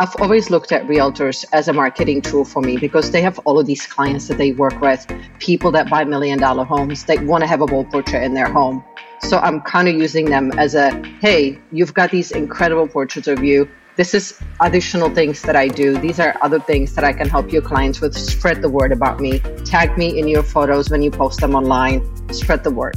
I've always looked at realtors as a marketing tool for me because they have all of these clients that they work with, people that buy million dollar homes, they want to have a wall portrait in their home. So I'm kind of using them as a hey, you've got these incredible portraits of you. This is additional things that I do. These are other things that I can help your clients with. Spread the word about me. Tag me in your photos when you post them online. Spread the word.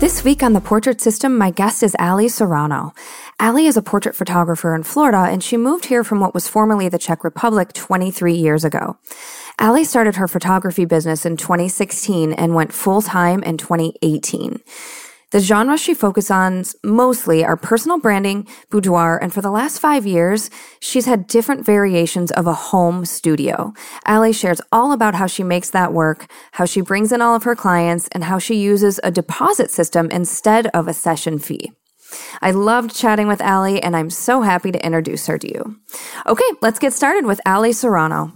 This week on the Portrait System, my guest is Allie Serrano. Allie is a portrait photographer in Florida, and she moved here from what was formerly the Czech Republic 23 years ago. Allie started her photography business in 2016 and went full time in 2018. The genres she focuses on mostly are personal branding, boudoir, and for the last five years, she's had different variations of a home studio. Allie shares all about how she makes that work, how she brings in all of her clients, and how she uses a deposit system instead of a session fee. I loved chatting with Allie, and I'm so happy to introduce her to you. Okay, let's get started with Allie Serrano.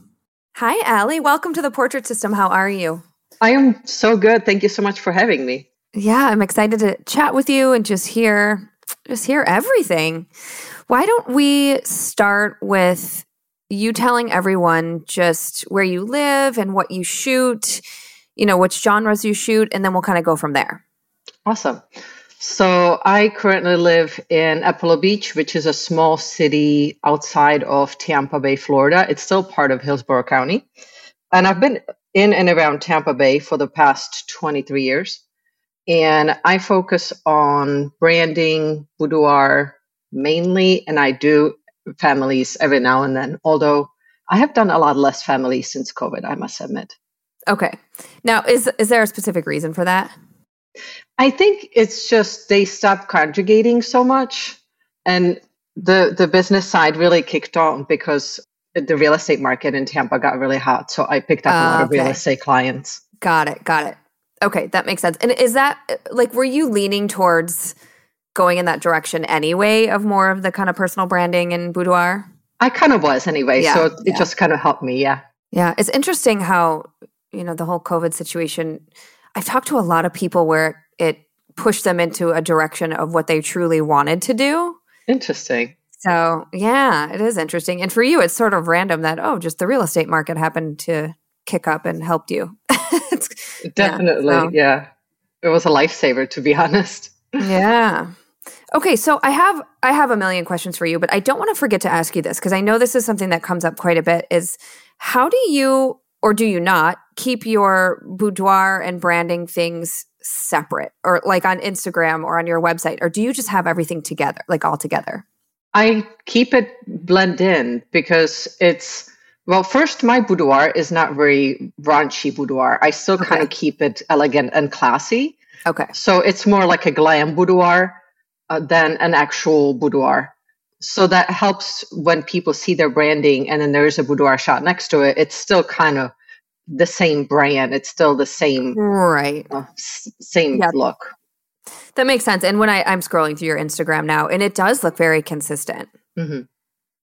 Hi, Allie. Welcome to the Portrait System. How are you? I am so good. Thank you so much for having me. Yeah, I'm excited to chat with you and just hear just hear everything. Why don't we start with you telling everyone just where you live and what you shoot, you know, which genres you shoot, and then we'll kind of go from there. Awesome. So I currently live in Apollo Beach, which is a small city outside of Tampa Bay, Florida. It's still part of Hillsborough County. And I've been in and around Tampa Bay for the past 23 years. And I focus on branding, boudoir mainly, and I do families every now and then, although I have done a lot less families since COVID, I must admit. Okay. Now, is is there a specific reason for that? I think it's just they stopped conjugating so much and the the business side really kicked on because the real estate market in Tampa got really hot. So I picked up uh, a lot of real estate clients. Got it. Got it. Okay, that makes sense. And is that like were you leaning towards going in that direction anyway of more of the kind of personal branding and boudoir? I kind of was anyway, yeah, so it yeah. just kind of helped me, yeah. Yeah, it's interesting how, you know, the whole COVID situation I've talked to a lot of people where it pushed them into a direction of what they truly wanted to do. Interesting. So, yeah, it is interesting. And for you, it's sort of random that, oh, just the real estate market happened to kick up and helped you. Definitely. Yeah, so. yeah. It was a lifesaver, to be honest. yeah. Okay, so I have I have a million questions for you, but I don't want to forget to ask you this because I know this is something that comes up quite a bit is how do you or do you not keep your boudoir and branding things separate or like on Instagram or on your website or do you just have everything together like all together? I keep it blend in because it's well first my boudoir is not very raunchy boudoir. I still okay. kind of keep it elegant and classy. Okay. So it's more like a glam boudoir uh, than an actual boudoir. So that helps when people see their branding and then there's a boudoir shot next to it. It's still kind of the same brand. It's still the same, right? Uh, s- same yep. look. That makes sense. And when I, I'm scrolling through your Instagram now, and it does look very consistent. Mm-hmm.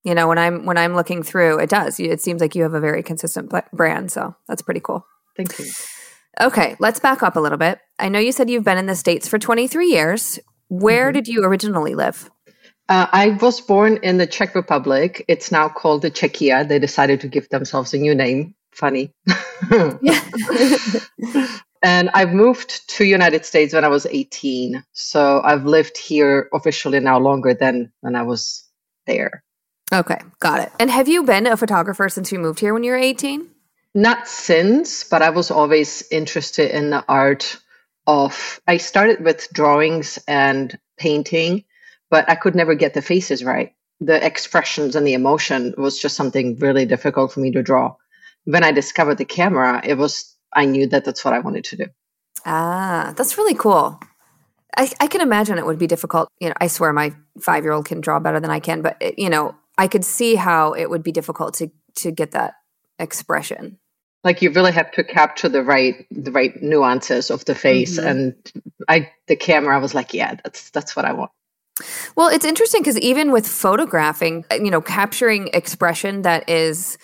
You know, when I'm when I'm looking through, it does. It seems like you have a very consistent brand. So that's pretty cool. Thank you. Okay, let's back up a little bit. I know you said you've been in the States for 23 years. Where mm-hmm. did you originally live? Uh, I was born in the Czech Republic. It's now called the Czechia. They decided to give themselves a new name. Funny. and I've moved to United States when I was 18. So I've lived here officially now longer than when I was there. Okay, got it. And have you been a photographer since you moved here when you were 18? Not since, but I was always interested in the art of I started with drawings and painting, but I could never get the faces right. The expressions and the emotion was just something really difficult for me to draw. When I discovered the camera, it was I knew that that's what I wanted to do. Ah, that's really cool. I, I can imagine it would be difficult. You know, I swear my five year old can draw better than I can, but it, you know, I could see how it would be difficult to to get that expression like you really have to capture the right the right nuances of the face mm-hmm. and i the camera I was like yeah that's that's what i want well it's interesting because even with photographing you know capturing expression that is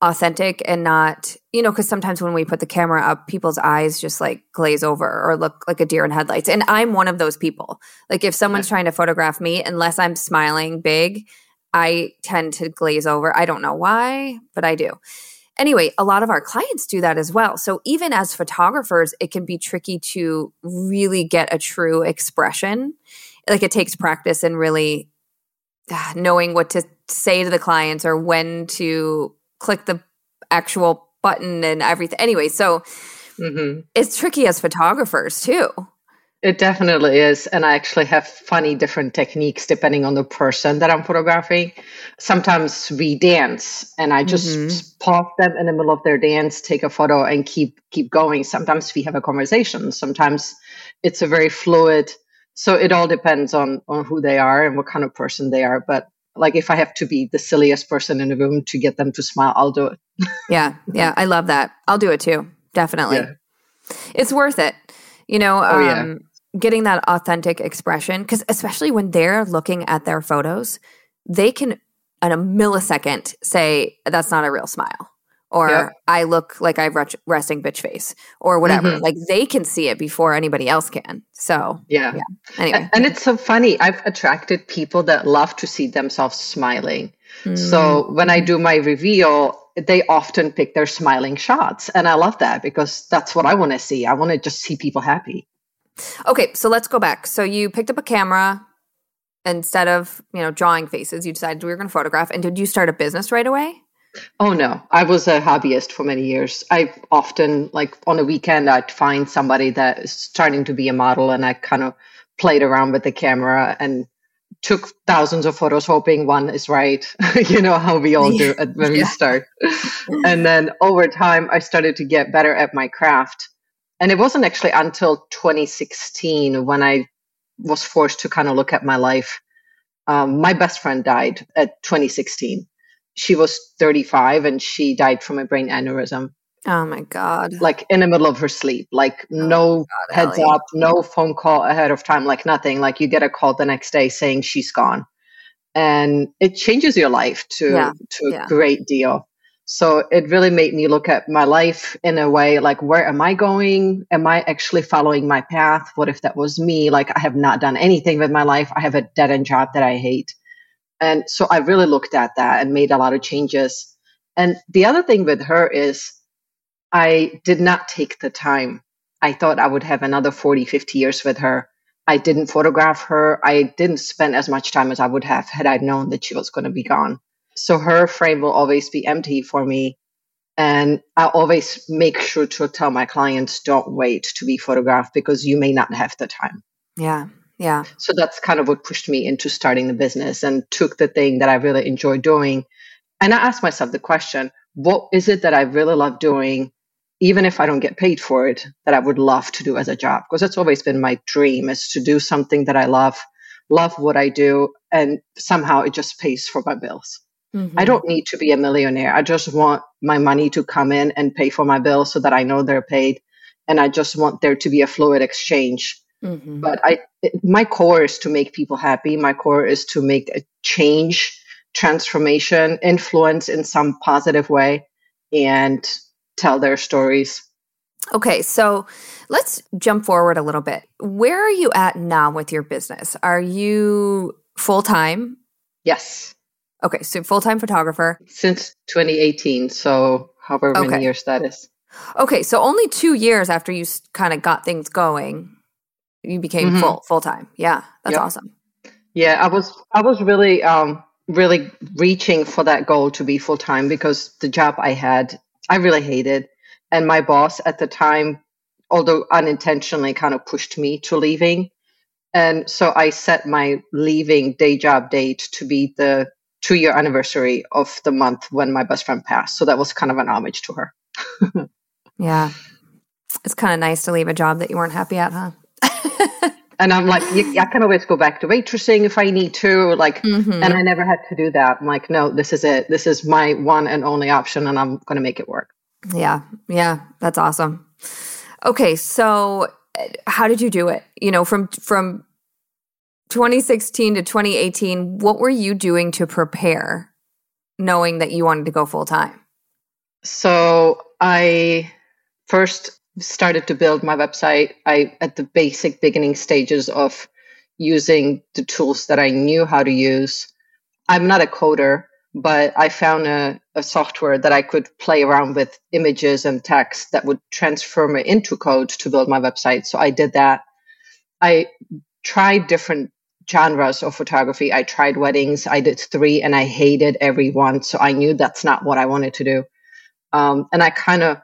authentic and not you know because sometimes when we put the camera up people's eyes just like glaze over or look like a deer in headlights and i'm one of those people like if someone's yeah. trying to photograph me unless i'm smiling big i tend to glaze over i don't know why but i do anyway, a lot of our clients do that as well. So even as photographers, it can be tricky to really get a true expression. Like it takes practice and really uh, knowing what to say to the clients or when to click the actual button and everything. Anyway, so mm-hmm. it's tricky as photographers too. It definitely is. And I actually have funny different techniques depending on the person that I'm photographing. Sometimes we dance and I just mm-hmm. pause them in the middle of their dance, take a photo and keep keep going. Sometimes we have a conversation. Sometimes it's a very fluid. So it all depends on on who they are and what kind of person they are. But like if I have to be the silliest person in the room to get them to smile, I'll do it. yeah. Yeah. I love that. I'll do it too. Definitely. Yeah. It's worth it. You know, oh, um, yeah getting that authentic expression because especially when they're looking at their photos they can in a millisecond say that's not a real smile or yeah. i look like i've resting bitch face or whatever mm-hmm. like they can see it before anybody else can so yeah, yeah. anyway and it's so funny i've attracted people that love to see themselves smiling mm-hmm. so when i do my reveal they often pick their smiling shots and i love that because that's what i want to see i want to just see people happy Okay, so let's go back. So you picked up a camera instead of, you know, drawing faces, you decided we were going to photograph. And did you start a business right away? Oh no, I was a hobbyist for many years. I often like on a weekend I'd find somebody that is starting to be a model and I kind of played around with the camera and took thousands of photos hoping one is right. you know how we all do when yeah. we start. and then over time I started to get better at my craft and it wasn't actually until 2016 when I was forced to kind of look at my life. Um, my best friend died at 2016. She was 35 and she died from a brain aneurysm. Oh my God. Like in the middle of her sleep, like oh no God, heads Ellie. up, no phone call ahead of time, like nothing. Like you get a call the next day saying she's gone. And it changes your life to, yeah. to a yeah. great deal. So it really made me look at my life in a way like, where am I going? Am I actually following my path? What if that was me? Like, I have not done anything with my life. I have a dead end job that I hate. And so I really looked at that and made a lot of changes. And the other thing with her is I did not take the time. I thought I would have another 40, 50 years with her. I didn't photograph her. I didn't spend as much time as I would have had I known that she was going to be gone. So her frame will always be empty for me. And I always make sure to tell my clients don't wait to be photographed because you may not have the time. Yeah. Yeah. So that's kind of what pushed me into starting the business and took the thing that I really enjoy doing. And I asked myself the question what is it that I really love doing even if I don't get paid for it, that I would love to do as a job. Because that's always been my dream is to do something that I love, love what I do, and somehow it just pays for my bills. Mm-hmm. I don't need to be a millionaire. I just want my money to come in and pay for my bills so that I know they're paid. And I just want there to be a fluid exchange. Mm-hmm. But I, it, my core is to make people happy. My core is to make a change, transformation, influence in some positive way. And tell their stories. Okay, so let's jump forward a little bit. Where are you at now with your business? Are you full time? Yes. Okay, so full time photographer since 2018. So however many okay. years that is. Okay, so only two years after you kind of got things going, you became mm-hmm. full full time. Yeah, that's yep. awesome. Yeah, I was I was really um really reaching for that goal to be full time because the job I had I really hated. And my boss at the time, although unintentionally, kind of pushed me to leaving. And so I set my leaving day job date to be the two year anniversary of the month when my best friend passed. So that was kind of an homage to her. yeah. It's kind of nice to leave a job that you weren't happy at, huh? and I'm like, I can always go back to waitressing if I need to. Like, mm-hmm. and I never had to do that. I'm like, no, this is it. This is my one and only option, and I'm going to make it work. Yeah. Yeah. That's awesome. Okay. So, how did you do it? You know, from, from 2016 to 2018, what were you doing to prepare knowing that you wanted to go full time? So, I first started to build my website, I at the basic beginning stages of using the tools that I knew how to use. I'm not a coder, but I found a, a software that I could play around with images and text that would transform it into code to build my website. So I did that. I tried different genres of photography. I tried weddings. I did three and I hated every one. So I knew that's not what I wanted to do. Um, and I kind of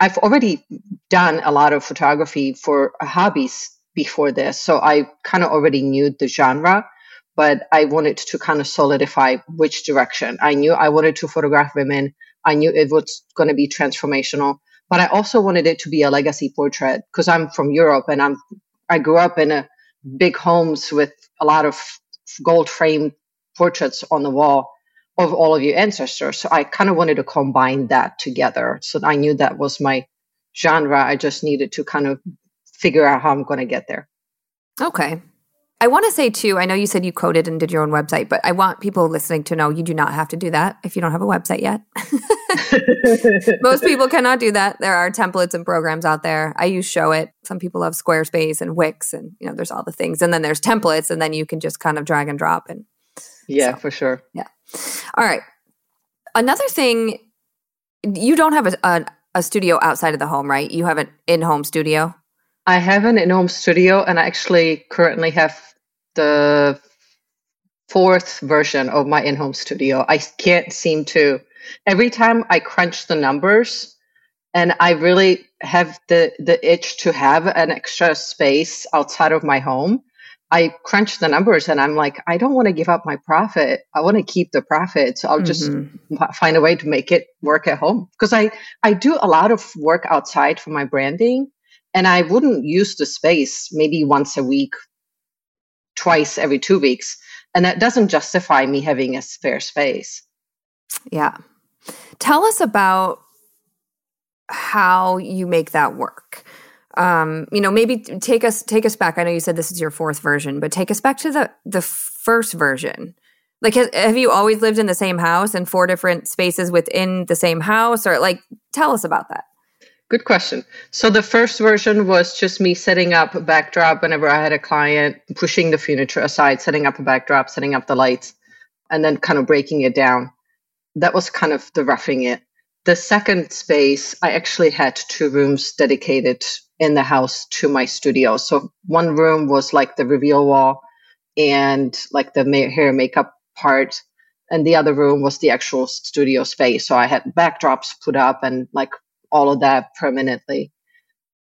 I've already done a lot of photography for hobbies before this, so I kind of already knew the genre, but I wanted to kind of solidify which direction. I knew I wanted to photograph women. I knew it was going to be transformational, but I also wanted it to be a legacy portrait because I'm from Europe and I'm I grew up in a big homes with a lot of gold framed portraits on the wall of all of your ancestors. So I kind of wanted to combine that together. So I knew that was my genre. I just needed to kind of figure out how I'm going to get there. Okay. I want to say too, I know you said you coded and did your own website, but I want people listening to know you do not have to do that if you don't have a website yet. Most people cannot do that. There are templates and programs out there. I use Showit. Some people love Squarespace and Wix and you know there's all the things. And then there's templates and then you can just kind of drag and drop and Yeah, so, for sure. Yeah. All right. Another thing, you don't have a, a, a studio outside of the home, right? You have an in home studio? I have an in home studio, and I actually currently have the fourth version of my in home studio. I can't seem to, every time I crunch the numbers, and I really have the, the itch to have an extra space outside of my home. I crunch the numbers and I'm like, I don't want to give up my profit. I want to keep the profit. So I'll just mm-hmm. find a way to make it work at home. Because I, I do a lot of work outside for my branding and I wouldn't use the space maybe once a week, twice every two weeks. And that doesn't justify me having a spare space. Yeah. Tell us about how you make that work um, you know, maybe take us take us back. I know you said this is your fourth version, but take us back to the the first version. Like, has, have you always lived in the same house and four different spaces within the same house, or like, tell us about that? Good question. So the first version was just me setting up a backdrop whenever I had a client, pushing the furniture aside, setting up a backdrop, setting up the lights, and then kind of breaking it down. That was kind of the roughing it. The second space, I actually had two rooms dedicated in the house to my studio. So one room was like the reveal wall and like the hair makeup part. And the other room was the actual studio space. So I had backdrops put up and like all of that permanently.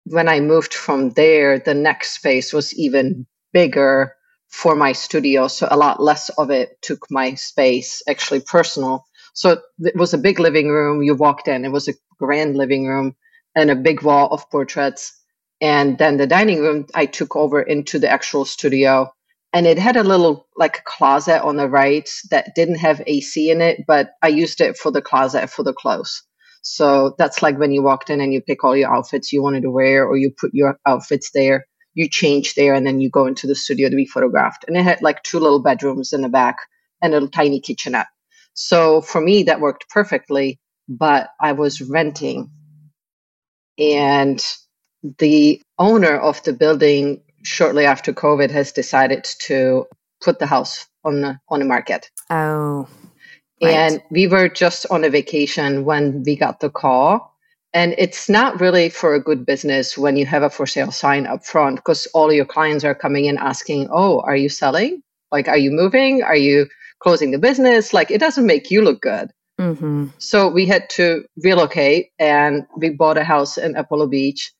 When I moved from there, the next space was even bigger for my studio. So a lot less of it took my space, actually personal. So it was a big living room. You walked in, it was a grand living room and a big wall of portraits. And then the dining room I took over into the actual studio. And it had a little like closet on the right that didn't have AC in it, but I used it for the closet for the clothes. So that's like when you walked in and you pick all your outfits you wanted to wear or you put your outfits there you change there and then you go into the studio to be photographed. And it had like two little bedrooms in the back and a tiny kitchenette. So for me, that worked perfectly, but I was renting. And the owner of the building shortly after COVID has decided to put the house on the, on the market. Oh. Right. And we were just on a vacation when we got the call and it's not really for a good business when you have a for sale sign up front because all your clients are coming in asking, Oh, are you selling? Like, are you moving? Are you closing the business? Like, it doesn't make you look good. Mm-hmm. So we had to relocate and we bought a house in Apollo Beach.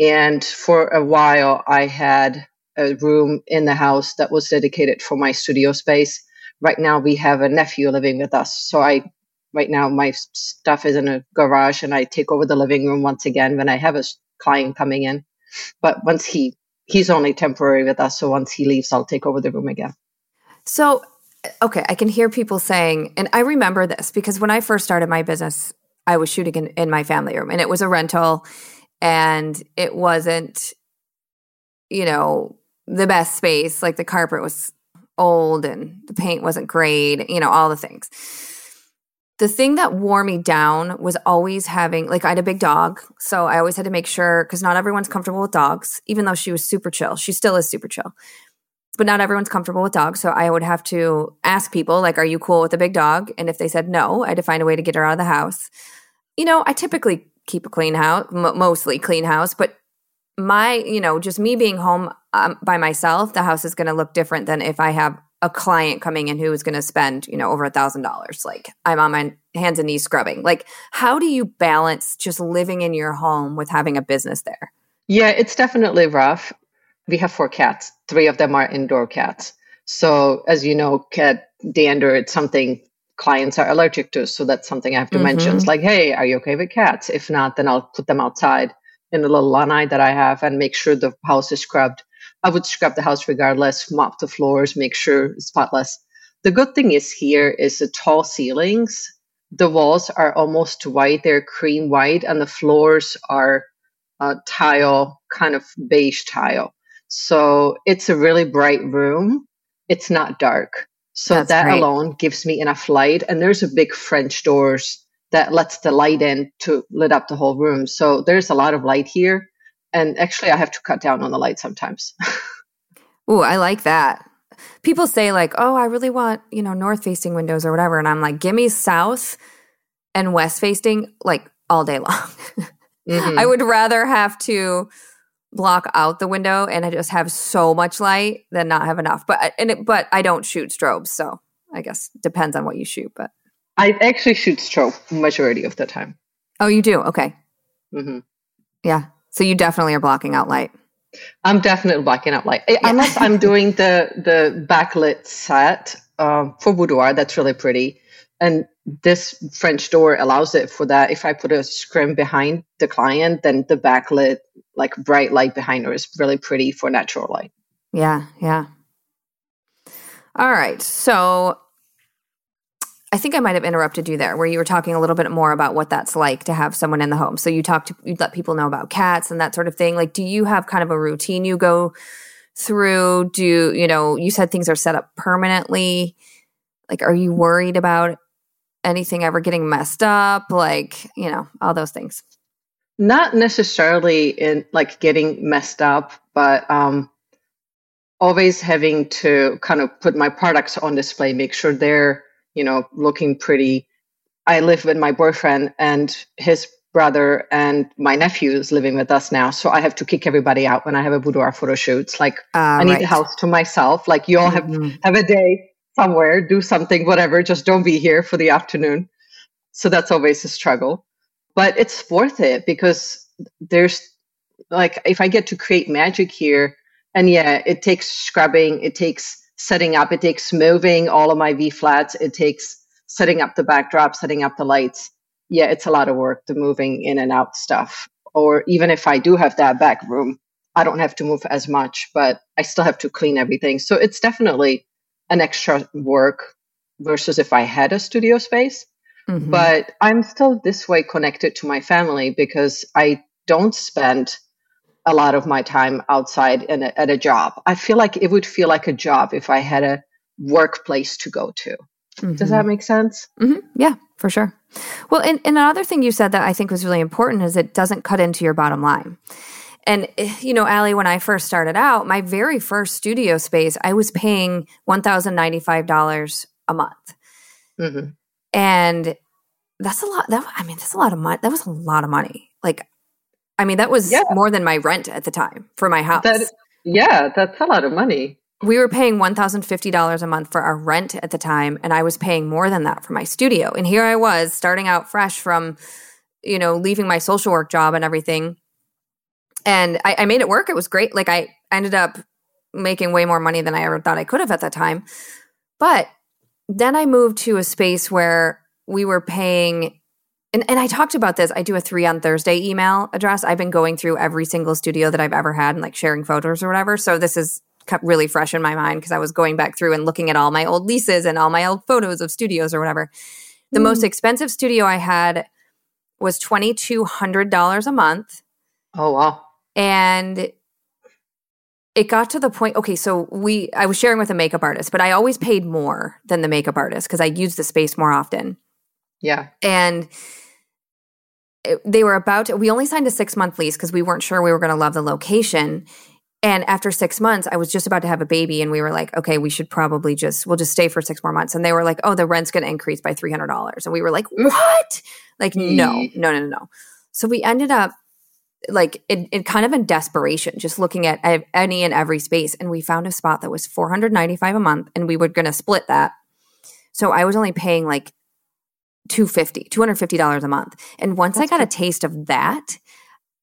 And for a while, I had a room in the house that was dedicated for my studio space. Right now, we have a nephew living with us. So I right now my stuff is in a garage and I take over the living room once again when I have a client coming in. But once he he's only temporary with us, so once he leaves, I'll take over the room again. So, okay, I can hear people saying, and I remember this because when I first started my business, I was shooting in, in my family room, and it was a rental, and it wasn't, you know, the best space. Like the carpet was old and the paint wasn't great, you know, all the things the thing that wore me down was always having like I had a big dog, so I always had to make sure because not everyone's comfortable with dogs. Even though she was super chill, she still is super chill, but not everyone's comfortable with dogs. So I would have to ask people like, "Are you cool with a big dog?" And if they said no, I had to find a way to get her out of the house. You know, I typically keep a clean house, m- mostly clean house, but my, you know, just me being home um, by myself, the house is going to look different than if I have a client coming in who is going to spend, you know, over a thousand dollars. Like I'm on my hands and knees scrubbing. Like, how do you balance just living in your home with having a business there? Yeah, it's definitely rough. We have four cats. Three of them are indoor cats. So, as you know, cat dander, it's something clients are allergic to. So that's something I have to mm-hmm. mention. It's like, hey, are you okay with cats? If not, then I'll put them outside in a little lanai that I have and make sure the house is scrubbed I would scrub the house regardless, mop the floors, make sure it's spotless. The good thing is here is the tall ceilings. The walls are almost white; they're cream white, and the floors are uh, tile, kind of beige tile. So it's a really bright room. It's not dark. So That's that great. alone gives me enough light. And there's a big French doors that lets the light in to lit up the whole room. So there's a lot of light here and actually i have to cut down on the light sometimes oh, i like that people say like oh i really want you know north facing windows or whatever and i'm like give me south and west facing like all day long mm-hmm. i would rather have to block out the window and i just have so much light than not have enough but and it, but i don't shoot strobes so i guess depends on what you shoot but i actually shoot strobe majority of the time oh you do okay mm-hmm. yeah so you definitely are blocking out light. I'm definitely blocking out light, yeah. unless I'm doing the the backlit set um, for boudoir. That's really pretty, and this French door allows it for that. If I put a scrim behind the client, then the backlit, like bright light behind her, is really pretty for natural light. Yeah, yeah. All right, so I think I might have interrupted you there where you were talking a little bit more about what that's like to have someone in the home. So you talked to, you let people know about cats and that sort of thing. Like, do you have kind of a routine you go through? Do, you know, you said things are set up permanently. Like, are you worried about anything ever getting messed up? Like, you know, all those things. Not necessarily in like getting messed up, but, um, always having to kind of put my products on display, make sure they're, you know, looking pretty. I live with my boyfriend, and his brother and my nephew is living with us now. So I have to kick everybody out when I have a boudoir photo shoots. Like uh, I need right. the house to myself. Like you all have mm-hmm. have a day somewhere, do something, whatever. Just don't be here for the afternoon. So that's always a struggle. But it's worth it because there's like if I get to create magic here, and yeah, it takes scrubbing, it takes setting up, it takes moving all of my V flats, it takes setting up the backdrop, setting up the lights. Yeah, it's a lot of work, the moving in and out stuff. Or even if I do have that back room, I don't have to move as much, but I still have to clean everything. So it's definitely an extra work versus if I had a studio space. Mm-hmm. But I'm still this way connected to my family because I don't spend a lot of my time outside and at a job. I feel like it would feel like a job if I had a workplace to go to. Mm-hmm. Does that make sense? Mm-hmm. Yeah, for sure. Well, and, and another thing you said that I think was really important is it doesn't cut into your bottom line. And, eh, you know, Allie, when I first started out, my very first studio space, I was paying $1,095 a month. Mm-hmm. And that's a lot. That, I mean, that's a lot of money. That was a lot of money. Like, I mean, that was yeah. more than my rent at the time for my house. That, yeah, that's a lot of money. We were paying $1,050 a month for our rent at the time, and I was paying more than that for my studio. And here I was starting out fresh from, you know, leaving my social work job and everything. And I, I made it work. It was great. Like, I ended up making way more money than I ever thought I could have at that time. But then I moved to a space where we were paying and, and I talked about this. I do a three on Thursday email address. I've been going through every single studio that I've ever had and like sharing photos or whatever. So this is really fresh in my mind because I was going back through and looking at all my old leases and all my old photos of studios or whatever. The mm. most expensive studio I had was $2,200 a month. Oh, wow. And it got to the point okay so we i was sharing with a makeup artist but i always paid more than the makeup artist because i used the space more often yeah and they were about to, we only signed a six month lease because we weren't sure we were going to love the location. And after six months, I was just about to have a baby, and we were like, okay, we should probably just, we'll just stay for six more months. And they were like, oh, the rent's going to increase by $300. And we were like, what? Like, no, no, no, no, no. So we ended up like it, it kind of in desperation, just looking at any and every space. And we found a spot that was 495 a month, and we were going to split that. So I was only paying like 250 $250 a month and once That's i got a taste of that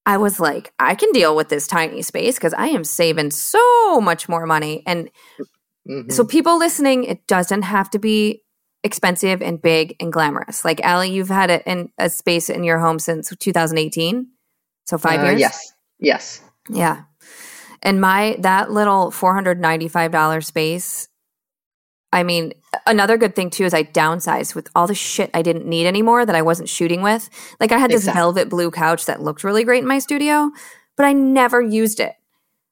i was like i can deal with this tiny space because i am saving so much more money and mm-hmm. so people listening it doesn't have to be expensive and big and glamorous like Allie, you've had it in a space in your home since 2018 so five uh, years yes yes yeah and my that little $495 space I mean, another good thing too is I downsized with all the shit I didn't need anymore that I wasn't shooting with. Like I had this exactly. velvet blue couch that looked really great in my studio, but I never used it.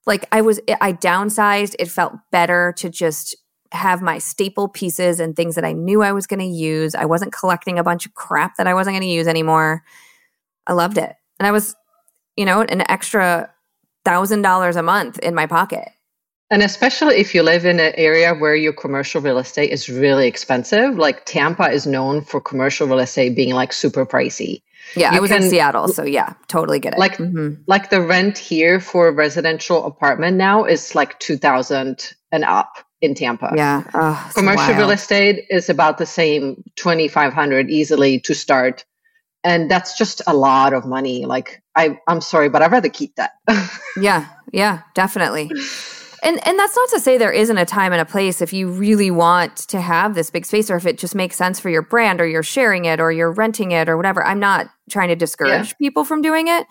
Like I was I downsized, it felt better to just have my staple pieces and things that I knew I was going to use. I wasn't collecting a bunch of crap that I wasn't going to use anymore. I loved it. And I was, you know, an extra $1000 a month in my pocket. And especially if you live in an area where your commercial real estate is really expensive, like Tampa is known for commercial real estate being like super pricey. Yeah, you I was can, in Seattle, so yeah, totally get it. Like, mm-hmm. like the rent here for a residential apartment now is like two thousand and up in Tampa. Yeah, oh, commercial wild. real estate is about the same twenty five hundred easily to start, and that's just a lot of money. Like, I, I'm sorry, but I'd rather keep that. yeah, yeah, definitely. And and that's not to say there isn't a time and a place if you really want to have this big space or if it just makes sense for your brand or you're sharing it or you're renting it or whatever. I'm not trying to discourage yeah. people from doing it.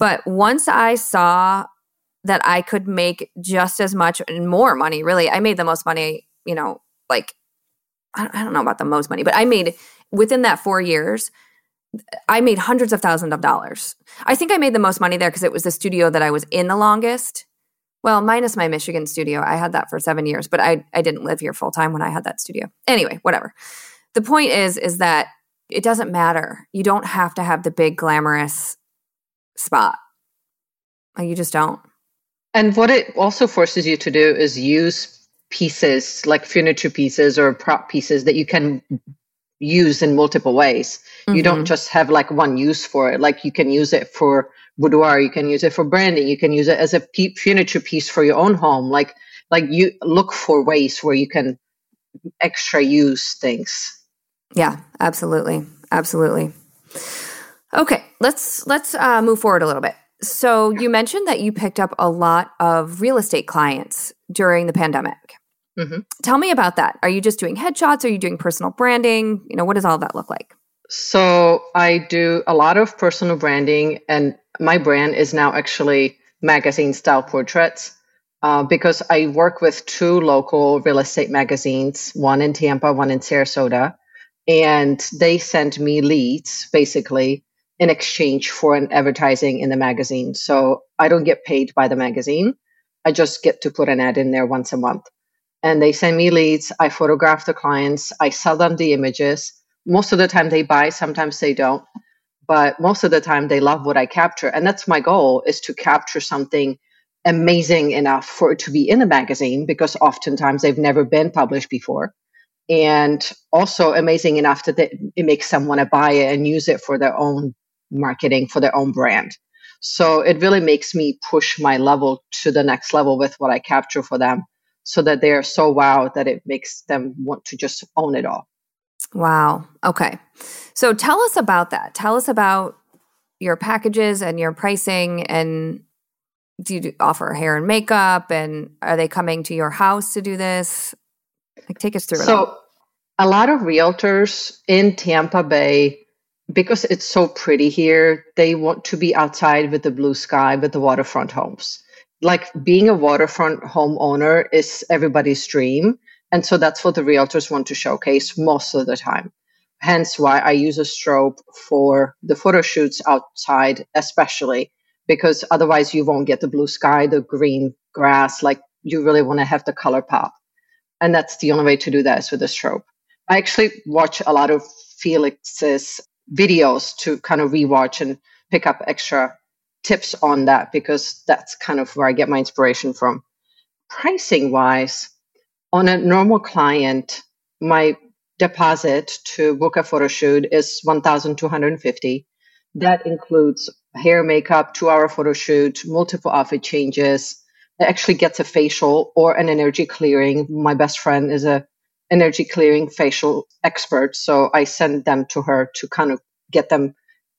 But once I saw that I could make just as much and more money, really, I made the most money, you know, like I don't know about the most money, but I made within that 4 years I made hundreds of thousands of dollars. I think I made the most money there because it was the studio that I was in the longest well, minus my Michigan studio. I had that for seven years, but I, I didn't live here full time when I had that studio. Anyway, whatever. The point is, is that it doesn't matter. You don't have to have the big glamorous spot. Like you just don't. And what it also forces you to do is use pieces like furniture pieces or prop pieces that you can used in multiple ways. Mm-hmm. You don't mm-hmm. just have like one use for it. Like you can use it for boudoir, you can use it for branding, you can use it as a furniture piece for your own home. Like like you look for ways where you can extra use things. Yeah, absolutely, absolutely. Okay, let's let's uh, move forward a little bit. So you mentioned that you picked up a lot of real estate clients during the pandemic. Mm-hmm. Tell me about that. Are you just doing headshots? Are you doing personal branding? You know, what does all that look like? So I do a lot of personal branding, and my brand is now actually magazine style portraits uh, because I work with two local real estate magazines, one in Tampa, one in Sarasota, and they send me leads basically in exchange for an advertising in the magazine. So I don't get paid by the magazine. I just get to put an ad in there once a month. And they send me leads. I photograph the clients. I sell them the images. Most of the time they buy, sometimes they don't. But most of the time they love what I capture. And that's my goal is to capture something amazing enough for it to be in a magazine because oftentimes they've never been published before. And also amazing enough that it makes want to buy it and use it for their own marketing for their own brand. So it really makes me push my level to the next level with what I capture for them so that they're so wow that it makes them want to just own it all. Wow. Okay. So tell us about that. Tell us about your packages and your pricing and do you offer hair and makeup and are they coming to your house to do this? Like take us through. So a lot of realtors in Tampa Bay because it's so pretty here, they want to be outside with the blue sky with the waterfront homes. Like being a waterfront homeowner is everybody's dream. And so that's what the realtors want to showcase most of the time. Hence why I use a strobe for the photo shoots outside, especially because otherwise you won't get the blue sky, the green grass. Like you really want to have the color pop. And that's the only way to do that is with a strobe. I actually watch a lot of Felix's videos to kind of rewatch and pick up extra tips on that because that's kind of where I get my inspiration from. Pricing wise, on a normal client, my deposit to book a photo shoot is 1250 that includes hair makeup two hour photo shoot multiple outfit changes it actually gets a facial or an energy clearing my best friend is a energy clearing facial expert. So I send them to her to kind of get them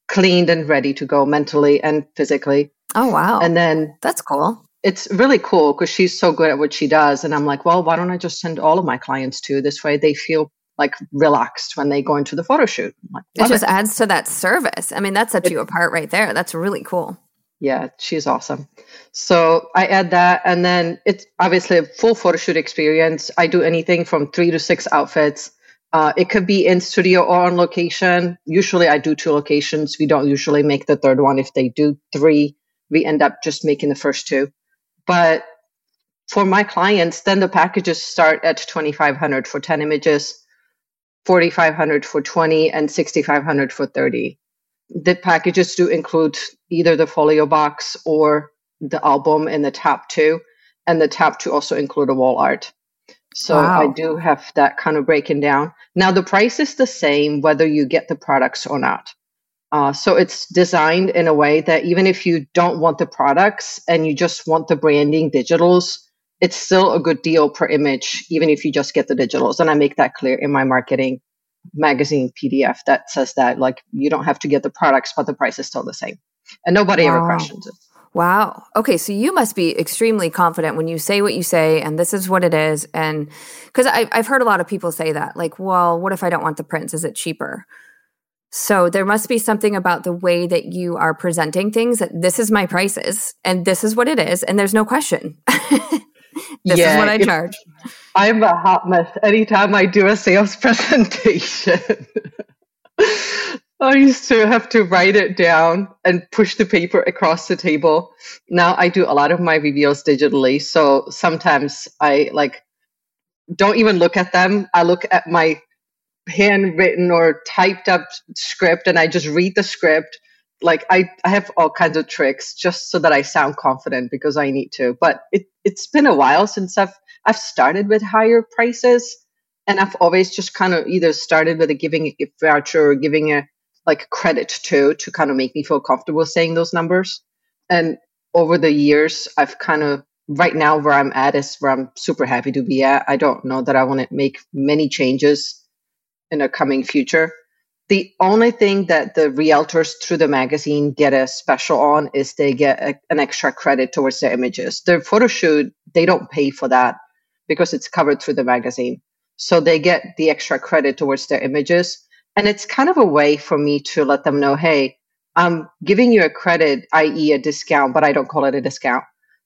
cleaned and ready to go mentally and physically. Oh, wow. And then that's cool. It's really cool because she's so good at what she does. And I'm like, well, why don't I just send all of my clients to this way? They feel like relaxed when they go into the photo shoot. Like, it just it. adds to that service. I mean, that sets it, you apart right there. That's really cool yeah, she's awesome. So I add that, and then it's obviously a full photo shoot experience. I do anything from three to six outfits. Uh, it could be in studio or on location. Usually, I do two locations. We don't usually make the third one. If they do three, we end up just making the first two. But for my clients, then the packages start at 2500 for 10 images, 4500 for 20, and 6500 for 30 the packages do include either the folio box or the album in the tab two, and the tab two also include a wall art. So wow. I do have that kind of breaking down. Now the price is the same whether you get the products or not. Uh, so it's designed in a way that even if you don't want the products and you just want the branding digitals, it's still a good deal per image, even if you just get the digitals. And I make that clear in my marketing magazine PDF that says that like you don't have to get the products, but the price is still the same. And nobody wow. ever questions it. Wow. Okay. So you must be extremely confident when you say what you say, and this is what it is. And because I've heard a lot of people say that, like, well, what if I don't want the prints? Is it cheaper? So there must be something about the way that you are presenting things that this is my prices and this is what it is, and there's no question. this yeah, is what I charge. I'm a hot mess anytime I do a sales presentation. I used to have to write it down and push the paper across the table. Now I do a lot of my reveals digitally. So sometimes I like don't even look at them. I look at my handwritten or typed up script and I just read the script like I, I have all kinds of tricks just so that I sound confident because I need to. But it, it's been a while since I've I've started with higher prices. And I've always just kind of either started with a giving a gift voucher or giving a like credit to to kind of make me feel comfortable saying those numbers. And over the years, I've kind of right now where I'm at is where I'm super happy to be at. I don't know that I want to make many changes in a coming future. The only thing that the realtors through the magazine get a special on is they get a, an extra credit towards their images. Their photo shoot, they don't pay for that because it's covered through the magazine. So they get the extra credit towards their images. And it's kind of a way for me to let them know, hey, I'm giving you a credit, i.e., a discount, but I don't call it a discount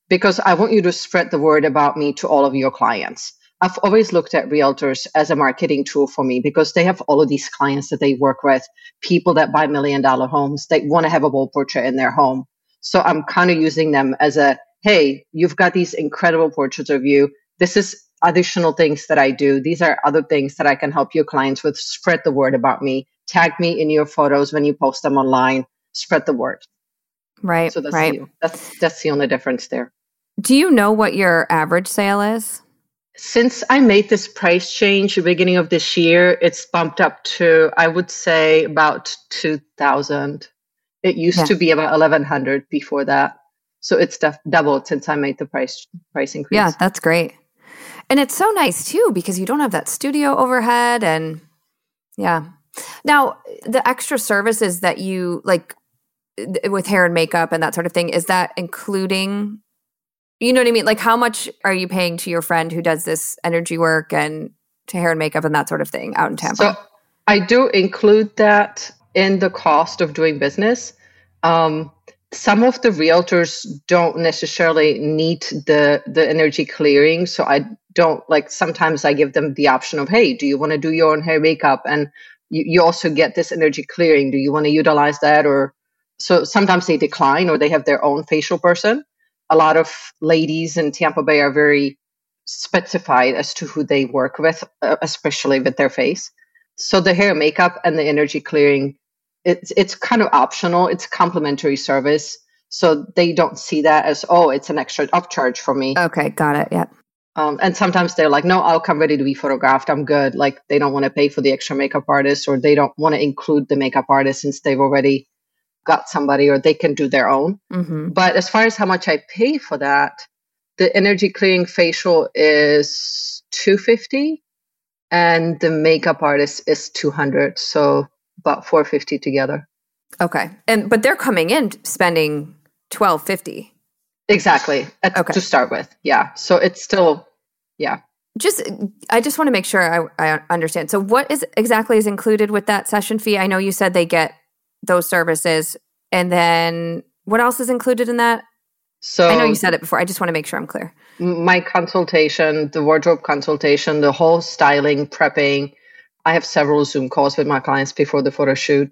because I want you to spread the word about me to all of your clients. I've always looked at realtors as a marketing tool for me because they have all of these clients that they work with, people that buy million dollar homes. They want to have a wall portrait in their home. So I'm kind of using them as a, hey, you've got these incredible portraits of you. This is additional things that I do. These are other things that I can help your clients with. Spread the word about me. Tag me in your photos when you post them online. Spread the word. Right. So that's right. The, that's that's the only difference there. Do you know what your average sale is? Since I made this price change the beginning of this year, it's bumped up to I would say about two thousand. It used yeah. to be about eleven hundred before that, so it's def- doubled since I made the price price increase. Yeah, that's great, and it's so nice too because you don't have that studio overhead, and yeah. Now the extra services that you like with hair and makeup and that sort of thing is that including you know what I mean? Like, how much are you paying to your friend who does this energy work and to hair and makeup and that sort of thing out in Tampa? So I do include that in the cost of doing business. Um, some of the realtors don't necessarily need the the energy clearing, so I don't like. Sometimes I give them the option of, "Hey, do you want to do your own hair makeup?" And you, you also get this energy clearing. Do you want to utilize that? Or so sometimes they decline, or they have their own facial person a lot of ladies in Tampa Bay are very specified as to who they work with, uh, especially with their face. So the hair makeup and the energy clearing, it's it's kind of optional. It's complimentary service. So they don't see that as, oh, it's an extra upcharge for me. Okay, got it. Yeah. Um, and sometimes they're like, no, I'll come ready to be photographed. I'm good. Like they don't want to pay for the extra makeup artist or they don't want to include the makeup artist since they've already got somebody or they can do their own. Mm-hmm. But as far as how much I pay for that, the energy clearing facial is 250 and the makeup artist is 200 so about 450 together okay and but they're coming in spending 1250 exactly at, okay. to start with yeah so it's still yeah just i just want to make sure I, I understand so what is exactly is included with that session fee i know you said they get those services. And then what else is included in that? So I know you said it before. I just want to make sure I'm clear. My consultation, the wardrobe consultation, the whole styling, prepping. I have several Zoom calls with my clients before the photo shoot.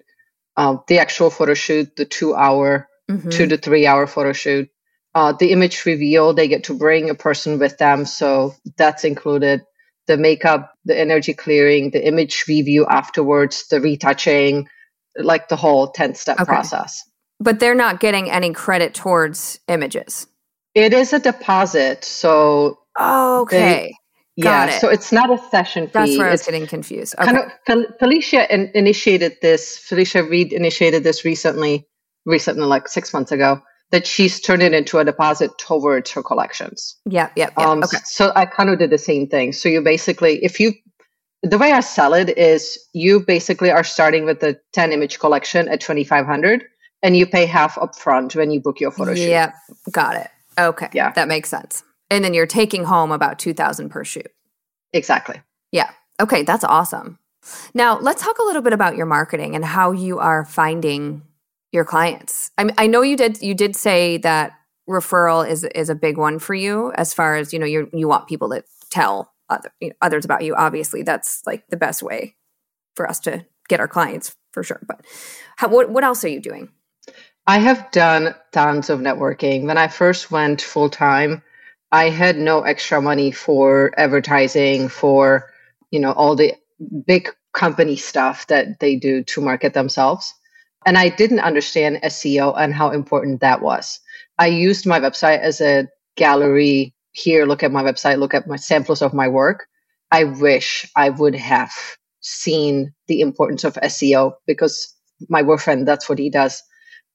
Uh, the actual photo shoot, the two hour, mm-hmm. two to three hour photo shoot. Uh, the image reveal, they get to bring a person with them. So that's included. The makeup, the energy clearing, the image review afterwards, the retouching, like the whole 10 step okay. process. But they're not getting any credit towards images. It is a deposit. So, oh, okay. They, yeah, it. so it's not a session fee. That's where I was getting confused. Okay. Kind of, Felicia in, initiated this. Felicia Reed initiated this recently, recently, like six months ago. That she's turned it into a deposit towards her collections. Yeah, yeah, yeah. Um, okay. So I kind of did the same thing. So you basically, if you the way I sell it is you basically are starting with the 10 image collection at 2500 and you pay half upfront when you book your photo shoot. Yeah, got it. Okay. Yeah. That makes sense. And then you're taking home about 2000 per shoot. Exactly. Yeah. Okay, that's awesome. Now, let's talk a little bit about your marketing and how you are finding your clients. I, I know you did you did say that referral is is a big one for you as far as, you know, you you want people to tell other, you know, others about you. Obviously, that's like the best way for us to get our clients for sure. But how, what what else are you doing? I have done tons of networking. When I first went full time, I had no extra money for advertising, for you know all the big company stuff that they do to market themselves. And I didn't understand SEO and how important that was. I used my website as a gallery here, look at my website, look at my samples of my work. I wish I would have seen the importance of SEO because my boyfriend, that's what he does.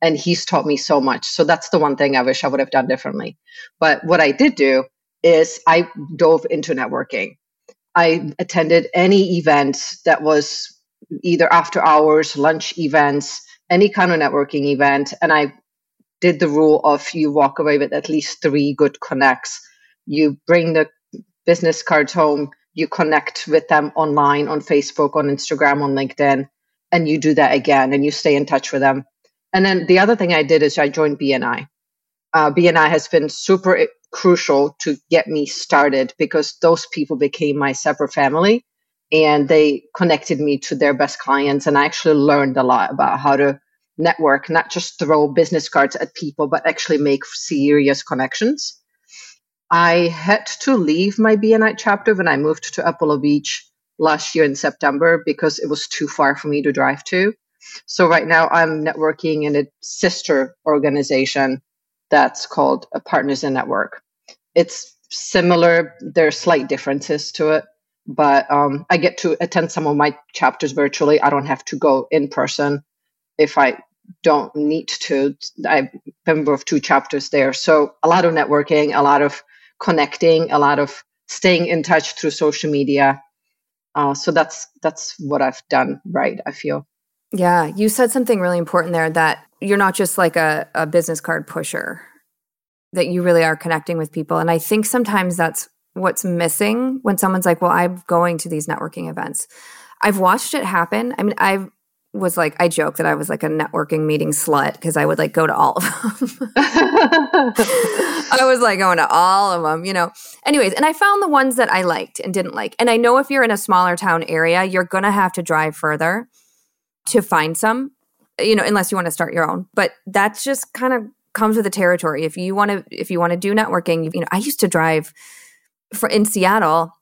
And he's taught me so much. So that's the one thing I wish I would have done differently. But what I did do is I dove into networking. I attended any event that was either after hours, lunch events, any kind of networking event. And I did the rule of you walk away with at least three good connects. You bring the business cards home, you connect with them online on Facebook, on Instagram, on LinkedIn, and you do that again and you stay in touch with them. And then the other thing I did is I joined BNI. Uh, BNI has been super crucial to get me started because those people became my separate family and they connected me to their best clients. And I actually learned a lot about how to network, not just throw business cards at people, but actually make serious connections. I had to leave my BNI chapter when I moved to Apollo Beach last year in September because it was too far for me to drive to. So right now I'm networking in a sister organization that's called a Partners in Network. It's similar. There are slight differences to it, but um, I get to attend some of my chapters virtually. I don't have to go in person if I don't need to. I'm a member of two chapters there. So a lot of networking, a lot of connecting, a lot of staying in touch through social media. Uh, so that's that's what I've done right. I feel. Yeah, you said something really important there that you're not just like a, a business card pusher, that you really are connecting with people. And I think sometimes that's what's missing when someone's like, well, I'm going to these networking events. I've watched it happen. I mean, I've was like I joke that I was like a networking meeting slut because I would like go to all of them. I was like going to all of them, you know. Anyways, and I found the ones that I liked and didn't like. And I know if you're in a smaller town area, you're going to have to drive further to find some, you know, unless you want to start your own. But that's just kind of comes with the territory. If you want to if you want to do networking, you know, I used to drive for in Seattle.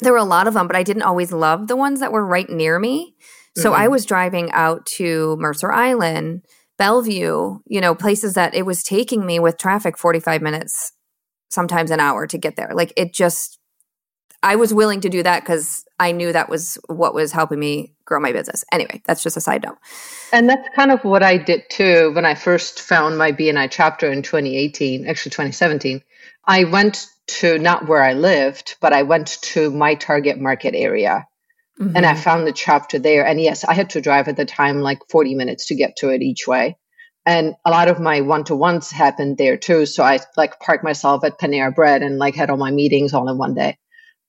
There were a lot of them, but I didn't always love the ones that were right near me. So mm-hmm. I was driving out to Mercer Island, Bellevue, you know, places that it was taking me with traffic 45 minutes, sometimes an hour to get there. Like it just, I was willing to do that because I knew that was what was helping me grow my business. Anyway, that's just a side note. And that's kind of what I did too when I first found my BNI chapter in 2018, actually 2017. I went to not where I lived, but I went to my target market area Mm-hmm. And I mm-hmm. found the chapter there. And yes, I had to drive at the time like 40 minutes to get to it each way. And a lot of my one to ones happened there too. So I like parked myself at Panera Bread and like had all my meetings all in one day.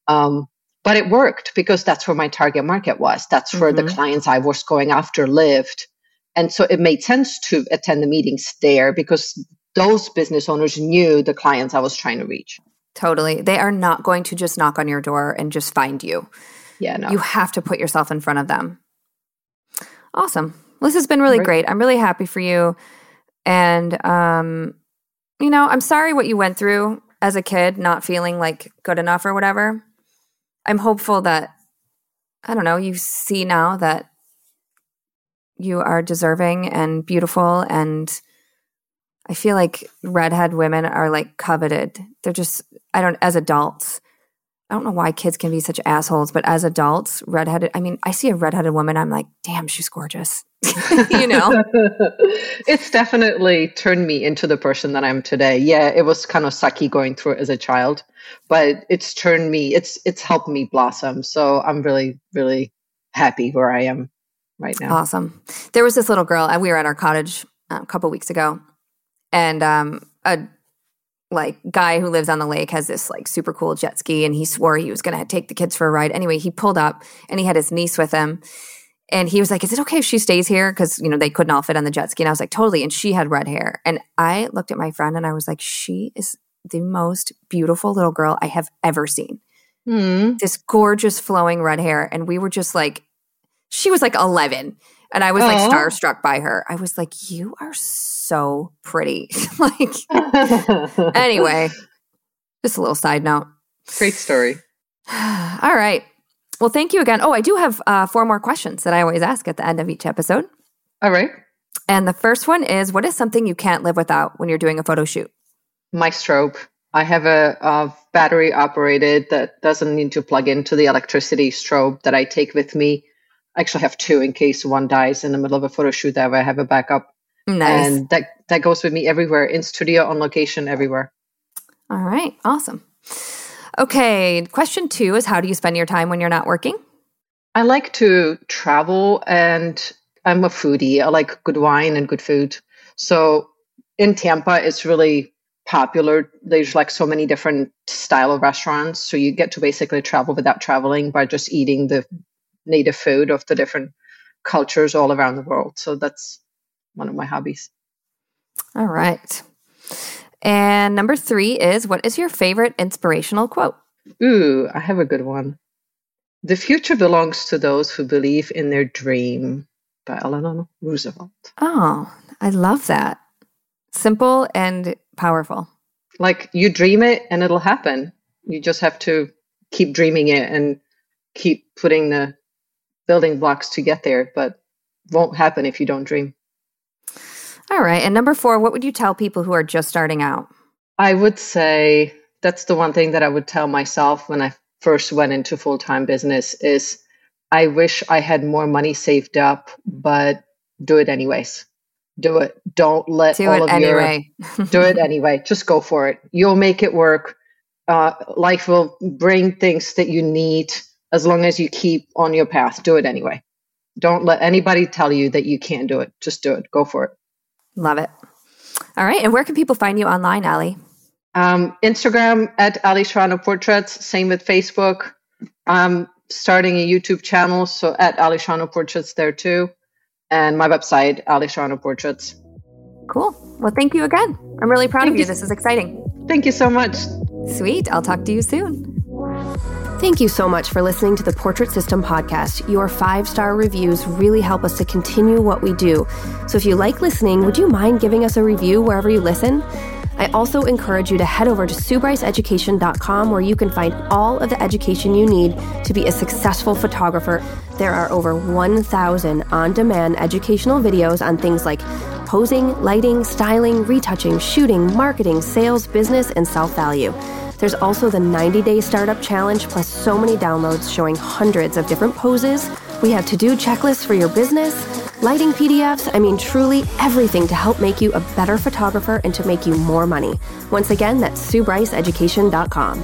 Um, but it worked because that's where my target market was. That's where mm-hmm. the clients I was going after lived. And so it made sense to attend the meetings there because those business owners knew the clients I was trying to reach. Totally. They are not going to just knock on your door and just find you. Yeah, no. You have to put yourself in front of them. Awesome. Well, this has been really great. I'm really happy for you. And um, you know, I'm sorry what you went through as a kid, not feeling like good enough or whatever. I'm hopeful that I don't know, you see now that you are deserving and beautiful and I feel like redhead women are like coveted. They're just I don't as adults I don't know why kids can be such assholes, but as adults, redheaded, I mean, I see a redheaded woman, I'm like, damn, she's gorgeous. you know? it's definitely turned me into the person that I'm today. Yeah, it was kind of sucky going through it as a child, but it's turned me, it's it's helped me blossom. So I'm really, really happy where I am right now. Awesome. There was this little girl, and we were at our cottage uh, a couple weeks ago, and um, a like guy who lives on the lake has this like super cool jet ski and he swore he was going to take the kids for a ride. Anyway, he pulled up and he had his niece with him. And he was like, Is it okay if she stays here? Because, you know, they couldn't all fit on the jet ski. And I was like, Totally. And she had red hair. And I looked at my friend and I was like, She is the most beautiful little girl I have ever seen. Mm. This gorgeous flowing red hair. And we were just like, she was like 11. And I was Aww. like starstruck by her. I was like, You are so so pretty. like, anyway, just a little side note. Great story. All right. Well, thank you again. Oh, I do have uh, four more questions that I always ask at the end of each episode. All right. And the first one is What is something you can't live without when you're doing a photo shoot? My strobe. I have a, a battery operated that doesn't need to plug into the electricity strobe that I take with me. I actually have two in case one dies in the middle of a photo shoot. That way I have a backup. Nice. And that that goes with me everywhere, in studio, on location, everywhere. All right. Awesome. Okay. Question two is How do you spend your time when you're not working? I like to travel and I'm a foodie. I like good wine and good food. So in Tampa, it's really popular. There's like so many different style of restaurants. So you get to basically travel without traveling by just eating the native food of the different cultures all around the world. So that's one of my hobbies. All right. And number three is what is your favorite inspirational quote? Ooh, I have a good one. The future belongs to those who believe in their dream by Eleanor Roosevelt. Oh, I love that. Simple and powerful. Like you dream it and it'll happen. You just have to keep dreaming it and keep putting the building blocks to get there, but won't happen if you don't dream. All right. And number four, what would you tell people who are just starting out? I would say that's the one thing that I would tell myself when I first went into full time business is I wish I had more money saved up, but do it anyways do it. Don't let do all it of anyway. your do it anyway. Just go for it. You'll make it work. Uh, life will bring things that you need as long as you keep on your path. Do it anyway. Don't let anybody tell you that you can't do it. Just do it. Go for it. Love it. All right. And where can people find you online, Allie? Um, Instagram at Allie Serrano Portraits. Same with Facebook. I'm starting a YouTube channel, so at Allie Serrano Portraits there too and my website, Allie Serrano Portraits. Cool. Well, thank you again. I'm really proud Thank of you. you. This is exciting. Thank you so much. Sweet. I'll talk to you soon. Thank you so much for listening to the Portrait System podcast. Your five star reviews really help us to continue what we do. So if you like listening, would you mind giving us a review wherever you listen? I also encourage you to head over to SueBryceEducation.com where you can find all of the education you need to be a successful photographer. There are over 1,000 on demand educational videos on things like posing, lighting, styling, retouching, shooting, marketing, sales, business, and self value. There's also the 90 day startup challenge, plus so many downloads showing hundreds of different poses. We have to do checklists for your business, lighting PDFs, I mean, truly everything to help make you a better photographer and to make you more money. Once again, that's SueBryceEducation.com.